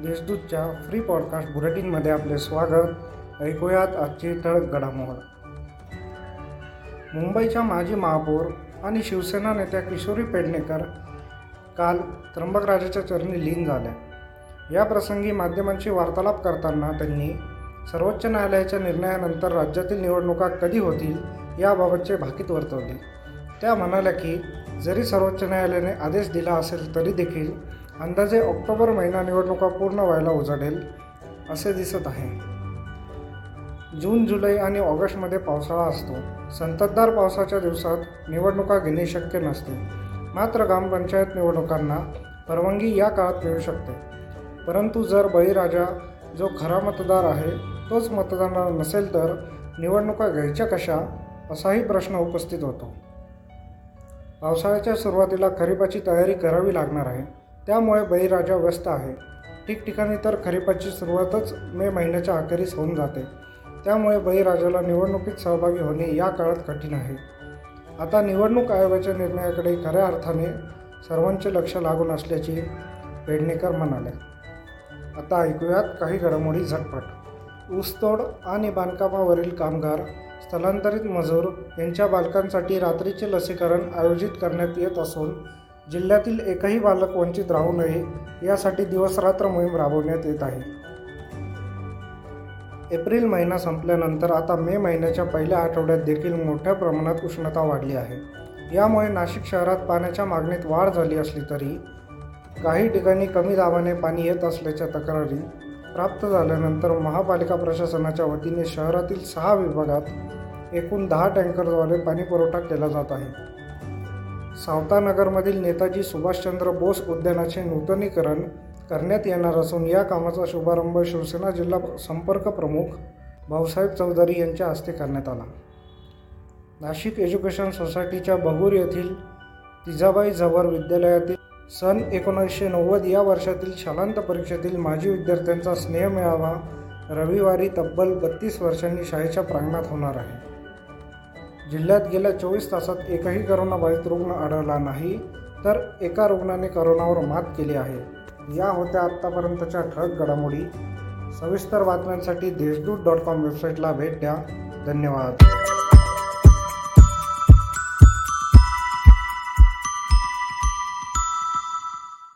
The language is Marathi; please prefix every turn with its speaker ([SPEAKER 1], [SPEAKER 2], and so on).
[SPEAKER 1] देशदूतच्या फ्री पॉडकास्ट बुलेटिनमध्ये आपले स्वागत. ऐकूयात आजची ठळक घडामोड. मुंबईच्या माजी महापौर आणि शिवसेना नेत्या किशोरी पेडणेकर काल त्र्यंबकराजाच्या चरणी लीन झाल्या. या प्रसंगी माध्यमांशी वार्तालाप करताना त्यांनी सर्वोच्च न्यायालयाच्या निर्णयानंतर राज्यातील निवडणुका कधी होतील याबाबतचे भाकीत वर्तवले. त्या म्हणाल्या की जरी सर्वोच्च न्यायालयाने आदेश दिला असेल तरी देखील अंदाजे ऑक्टोबर महिना निवडणुका पूर्ण व्हायला उजाडेल असे दिसत आहे. जून जुलै आणि ऑगस्टमध्ये पावसाळा असतो. संततधार पावसाच्या दिवसात निवडणुका घेणे शक्य नसते. मात्र ग्रामपंचायत निवडणुकांना परवानगी या काळात मिळू शकते. परंतु जर बळीराजा जो खरा मतदार आहे तोच मतदार नसेल तर निवडणुका घ्यायच्या कशा असाही प्रश्न उपस्थित होतो. पावसाळ्याच्या सुरुवातीला खरीपाची तयारी करावी लागणार आहे. त्यामुळे बळीराजा व्यस्त आहे. ठिकठिकाणी तर खरीपाची सुरुवातच मे महिन्याच्या अखेरीस होऊन जाते. त्यामुळे बळीराजाला निवडणुकीत सहभागी होणे या काळात कठीण आहे. आता निवडणूक आयोगाच्या निर्णयाकडे खऱ्या अर्थाने सर्वांचे लक्ष लागून असल्याचे पेडणेकर म्हणाले. आता ऐकूयात काही घडामोडी झटपट. ऊसतोड आणि बांधकामावरील कामगार स्थलांतरित मजूर यांच्या बालकांसाठी रात्रीचे लसीकरण आयोजित करण्यात येत असून जिल्ह्यातील एकही बालक वंचित राहू नये यासाठी दिवसरात्र मोहीम राबवण्यात येत आहे. एप्रिल महिना संपल्यानंतर आता मे महिन्याच्या पहिल्या आठवड्यात देखील मोठ्या प्रमाणात उष्णता वाढली आहे. यामुळे नाशिक शहरात पाण्याच्या मागणीत वाढ झाली असली तरी काही ठिकाणी कमी दाबाने पाणी येत असल्याच्या तक्रारी प्राप्त झाल्यानंतर महापालिका प्रशासनाच्या वतीने शहरातील सहा विभागात एकूण दहा टँकरद्वारे पाणीपुरवठा केला जात आहे. सावतानगरमधील नेताजी सुभाषचंद्र बोस उद्यानाचे नूतनीकरण करण्यात येणार असून या कामाचा शुभारंभ शिवसेना जिल्हा संपर्क प्रमुख भाऊसाहेब चौधरी यांच्या हस्ते करण्यात आला. नाशिक एज्युकेशन सोसायटीच्या बगूर येथील तिजाबाई झवर विद्यालयातील सन एकोणीसशे नव्वद या वर्षातील शालांत परीक्षेतील माजी विद्यार्थ्यांचा स्नेह मिळावा रविवारी तब्बल बत्तीस वर्षांनी शाळेच्या प्रांगणात होणार आहे. जिल्ह्यात गेल्या चोवीस तासात एकही करोनाबाधित रुग्ण आढळला नाही तर एका रुग्णाने करोनावर मात केली आहे. या होत्या आत्तापर्यंतच्या ठळक घडामोडी. सविस्तर बातम्यांसाठी देशदूत डॉट कॉम वेबसाईटला भेट द्या. धन्यवाद.